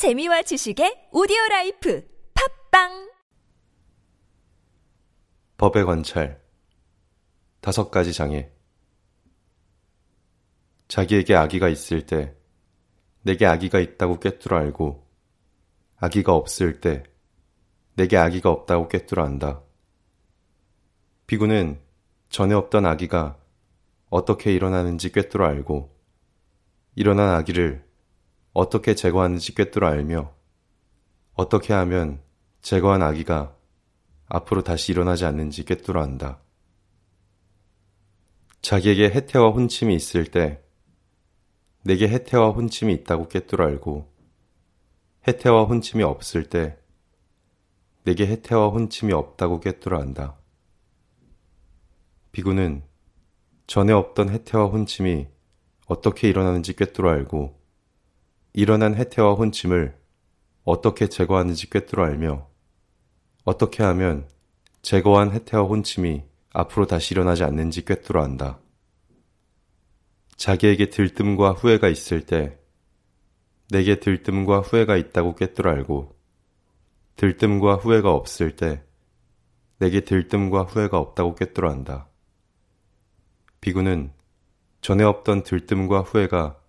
재미와 지식의 오디오 라이프. 팝빵! 법의 관찰. 다섯 가지 장애. 자기에게 악의가 있을 때 내게 악의가 있다고 꿰뚫어 알고 악의가 없을 때 내게 악의가 없다고 꿰뚫어 안다. 비구는 전에 없던 악의가 어떻게 일어나는지 꿰뚫어 알고 일어난 아기를 어떻게 제거하는지 꿰뚫어 알며 어떻게 하면 제거한 아기가 앞으로 다시 일어나지 않는지 꿰뚫어 안다. 자기에게 해태와 혼침이 있을 때 내게 해태와 혼침이 있다고 꿰뚫어 알고 해태와 혼침이 없을 때 내게 해태와 혼침이 없다고 꿰뚫어 안다. 비구는 전에 없던 해태와 혼침이 어떻게 일어나는지 꿰뚫어 알고 일어난 해태와 혼침을 어떻게 제거하는지 꿰뚫어 알며 어떻게 하면 제거한 해태와 혼침이 앞으로 다시 일어나지 않는지 꿰뚫어 안다. 자기에게 들뜸과 후회가 있을 때 내게 들뜸과 후회가 있다고 꿰뚫어 알고 들뜸과 후회가 없을 때 내게 들뜸과 후회가 없다고 꿰뚫어 안다. 비구는 전에 없던 들뜸과 후회가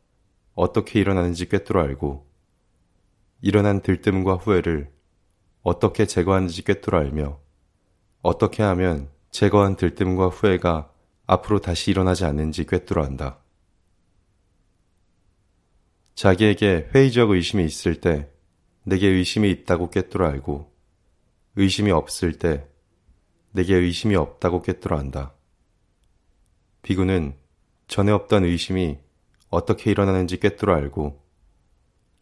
어떻게 일어나는지 꿰뚫어 알고 일어난 들뜸과 후회를 어떻게 제거하는지 꿰뚫어 알며 어떻게 하면 제거한 들뜸과 후회가 앞으로 다시 일어나지 않는지 꿰뚫어 안다. 자기에게 회의적 의심이 있을 때 내게 의심이 있다고 꿰뚫어 알고 의심이 없을 때 내게 의심이 없다고 꿰뚫어 안다. 비구는 전에 없던 의심이 어떻게 일어나는지 꿰뚫어 알고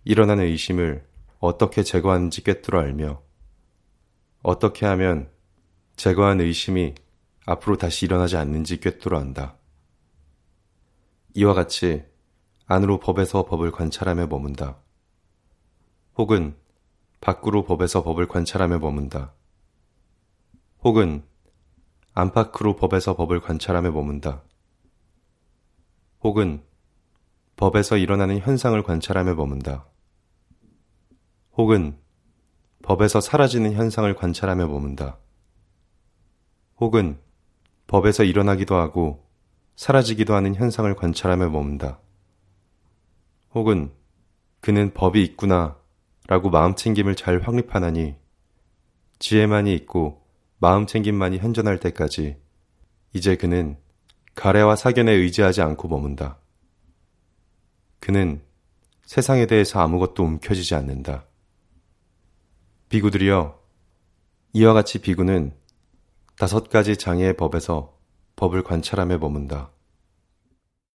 일어나는 의심을 어떻게 제거하는지 꿰뚫어 알며 어떻게 하면 제거한 의심이 앞으로 다시 일어나지 않는지 꿰뚫어 안다. 이와 같이 안으로 법에서 법을 관찰하며 머문다. 혹은 밖으로 법에서 법을 관찰하며 머문다. 혹은 안팎으로 법에서 법을 관찰하며 머문다. 혹은 법에서 일어나는 현상을 관찰하며 머문다. 혹은 법에서 사라지는 현상을 관찰하며 머문다. 혹은 법에서 일어나기도 하고 사라지기도 하는 현상을 관찰하며 머문다. 혹은 그는 법이 있구나 라고 마음챙김을 잘 확립하나니 지혜만이 있고 마음챙김만이 현존할 때까지 이제 그는 가래와 사견에 의지하지 않고 머문다. 그는 세상에 대해서 아무것도 움켜쥐지 않는다. 비구들이여, 이와 같이 비구는 다섯 가지 장애의 법에서 법을 관찰하며 머문다.